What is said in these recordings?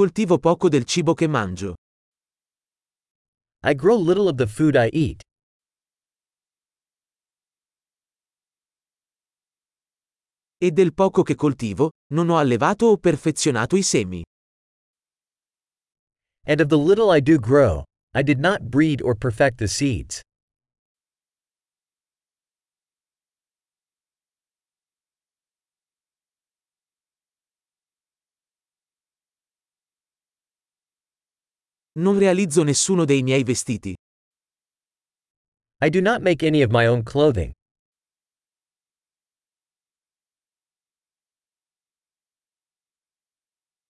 Coltivo poco del cibo che mangio. I grow little of the food I eat. E del poco che coltivo, non ho allevato o perfezionato i semi. And of the little I do grow, I did not breed or perfect the seeds. Non realizzo nessuno dei miei vestiti. I do not make any of my own clothing.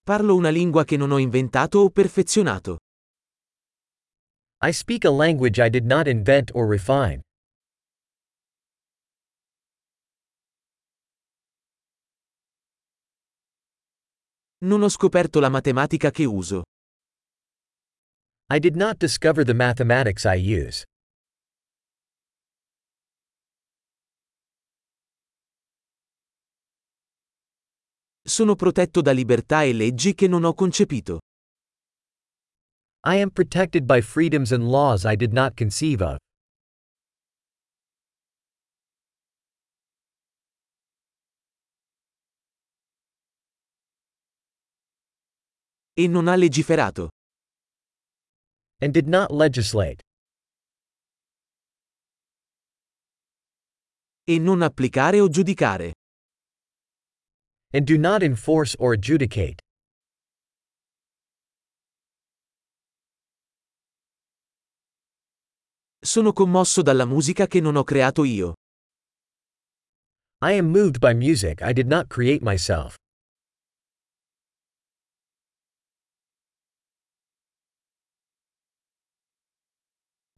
Parlo una lingua che non ho inventato o perfezionato. I speak a language I did not invent or refine. Non ho scoperto la matematica che uso. I did not discover the mathematics I use. Sono protetto da libertà e leggi che non ho concepito. I am protected by freedoms and laws I did not conceive of. E non ha legiferato. And did not legislate. E non applicare o giudicare. And do not enforce or adjudicate. Sono commosso dalla musica che non ho creato io. I am moved by music I did not create myself.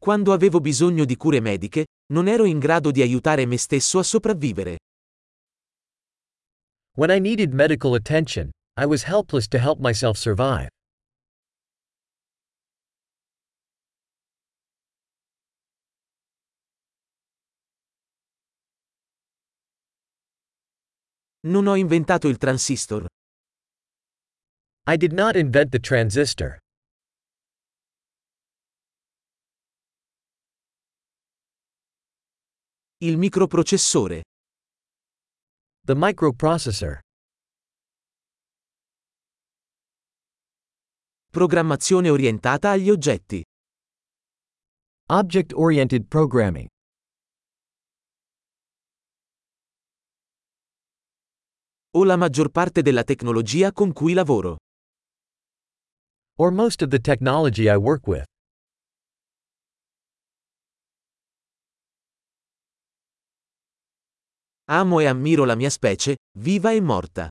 Quando avevo bisogno di cure mediche, non ero in grado di aiutare me stesso a sopravvivere. When I needed medical attention, I was helpless to help myself survive. Non ho inventato il transistor. I did not invent the transistor. Il microprocessore. The microprocessor. Programmazione orientata agli oggetti. Object oriented programming. O la maggior parte della tecnologia con cui lavoro. Or most of the technology I work with. Amo e ammiro la mia specie, viva e morta.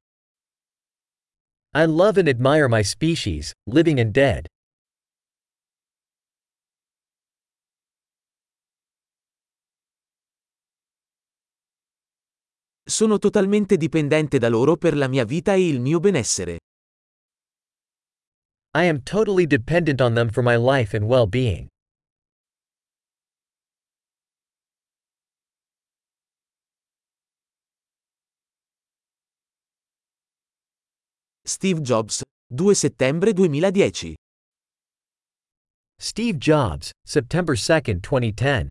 I love and admire my species, living and dead. Sono totalmente dipendente da loro per la mia vita e il mio benessere. I am totally dependent on them for my life and well Steve Jobs, 2 settembre 2010. Steve Jobs, September 2, 2010.